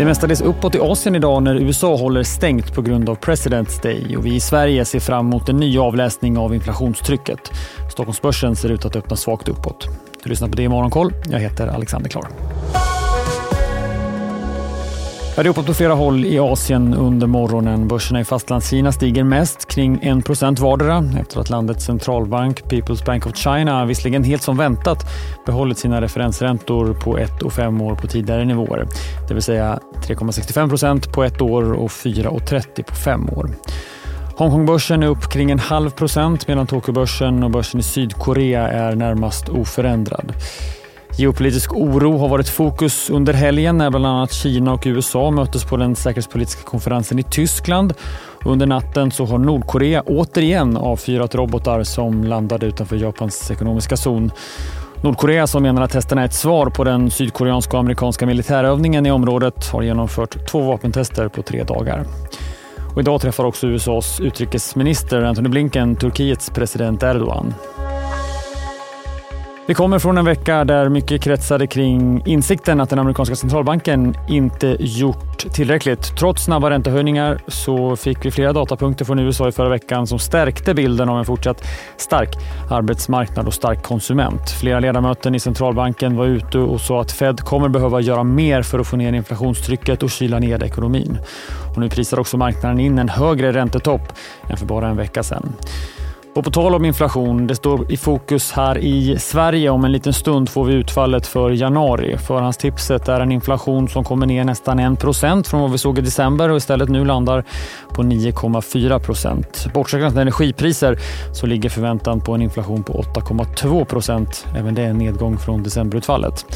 Det är mestadels uppåt i Asien idag när USA håller stängt på grund av President's Day och vi i Sverige ser fram emot en ny avläsning av inflationstrycket. Stockholmsbörsen ser ut att öppna svagt uppåt. Du lyssnar på det i Morgonkoll. Jag heter Alexander Klar det är uppåt på flera håll i Asien under morgonen. Börserna i Fastlandskina stiger mest, kring 1% vardera efter att landets centralbank People's Bank of China visserligen helt som väntat behållit sina referensräntor på ett och fem år på tidigare nivåer. Det vill säga 3,65% på ett år och 4,30 på fem år. Hongkongbörsen är upp kring en halv procent medan Tokyobörsen och börsen i Sydkorea är närmast oförändrad. Geopolitisk oro har varit fokus under helgen när bland annat Kina och USA möttes på den säkerhetspolitiska konferensen i Tyskland. Under natten så har Nordkorea återigen avfyrat robotar som landade utanför Japans ekonomiska zon. Nordkorea som menar att testerna är ett svar på den sydkoreanska och amerikanska militärövningen i området har genomfört två vapentester på tre dagar. Och idag träffar också USAs utrikesminister Antony Blinken Turkiets president Erdogan. Vi kommer från en vecka där mycket kretsade kring insikten att den amerikanska centralbanken inte gjort tillräckligt. Trots snabba räntehöjningar så fick vi flera datapunkter från USA i förra veckan som stärkte bilden av en fortsatt stark arbetsmarknad och stark konsument. Flera ledamöter i centralbanken var ute och sa att Fed kommer behöva göra mer för att få ner inflationstrycket och kyla ner ekonomin. Och nu prisar också marknaden in en högre räntetopp än för bara en vecka sedan. Och på tal om inflation, det står i fokus här i Sverige. Om en liten stund får vi utfallet för januari. Förhandstipset är en inflation som kommer ner nästan 1% från vad vi såg i december och istället nu landar på 9,4 procent. Bortsett från energipriser så ligger förväntan på en inflation på 8,2 procent. Även det är en nedgång från decemberutfallet.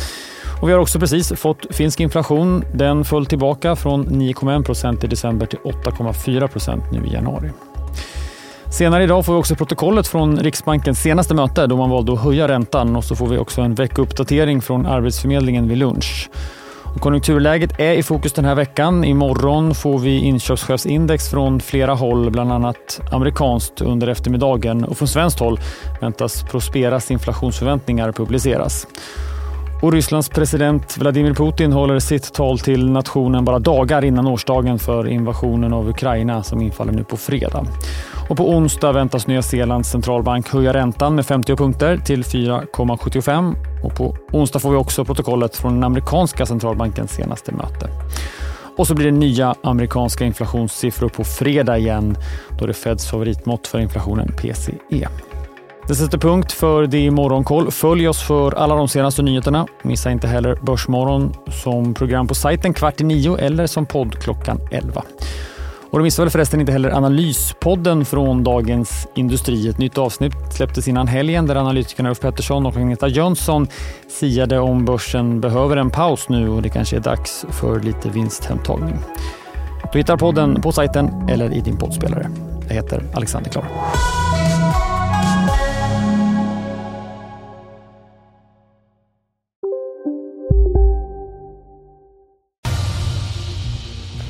Och vi har också precis fått finsk inflation. Den föll tillbaka från 9,1 procent i december till 8,4 procent nu i januari. Senare idag får vi också protokollet från Riksbankens senaste möte då man valde att höja räntan och så får vi också en veckouppdatering från Arbetsförmedlingen vid lunch. Och konjunkturläget är i fokus den här veckan. Imorgon får vi inköpschefsindex från flera håll, bland annat amerikanskt under eftermiddagen och från svenskt håll väntas Prosperas inflationsförväntningar publiceras. Och Rysslands president Vladimir Putin håller sitt tal till nationen bara dagar innan årsdagen för invasionen av Ukraina som infaller nu på fredag. Och på onsdag väntas Nya Zeelands centralbank höja räntan med 50 punkter till 4,75 och på onsdag får vi också protokollet från den amerikanska centralbankens senaste möte. Och så blir det nya amerikanska inflationssiffror på fredag igen då det Feds favoritmått för inflationen PCE. Det sätter punkt för det Morgonkoll. Följ oss för alla de senaste nyheterna. Missa inte heller Börsmorgon som program på sajten kvart i nio eller som podd klockan 11. Och du missar väl förresten inte heller Analyspodden från Dagens Industri. Ett nytt avsnitt släpptes innan helgen där analytikerna Ulf Pettersson och Agneta Jönsson siade om börsen behöver en paus nu och det kanske är dags för lite vinsthemtagning. Du hittar podden på sajten eller i din poddspelare. Jag heter Alexander Klar.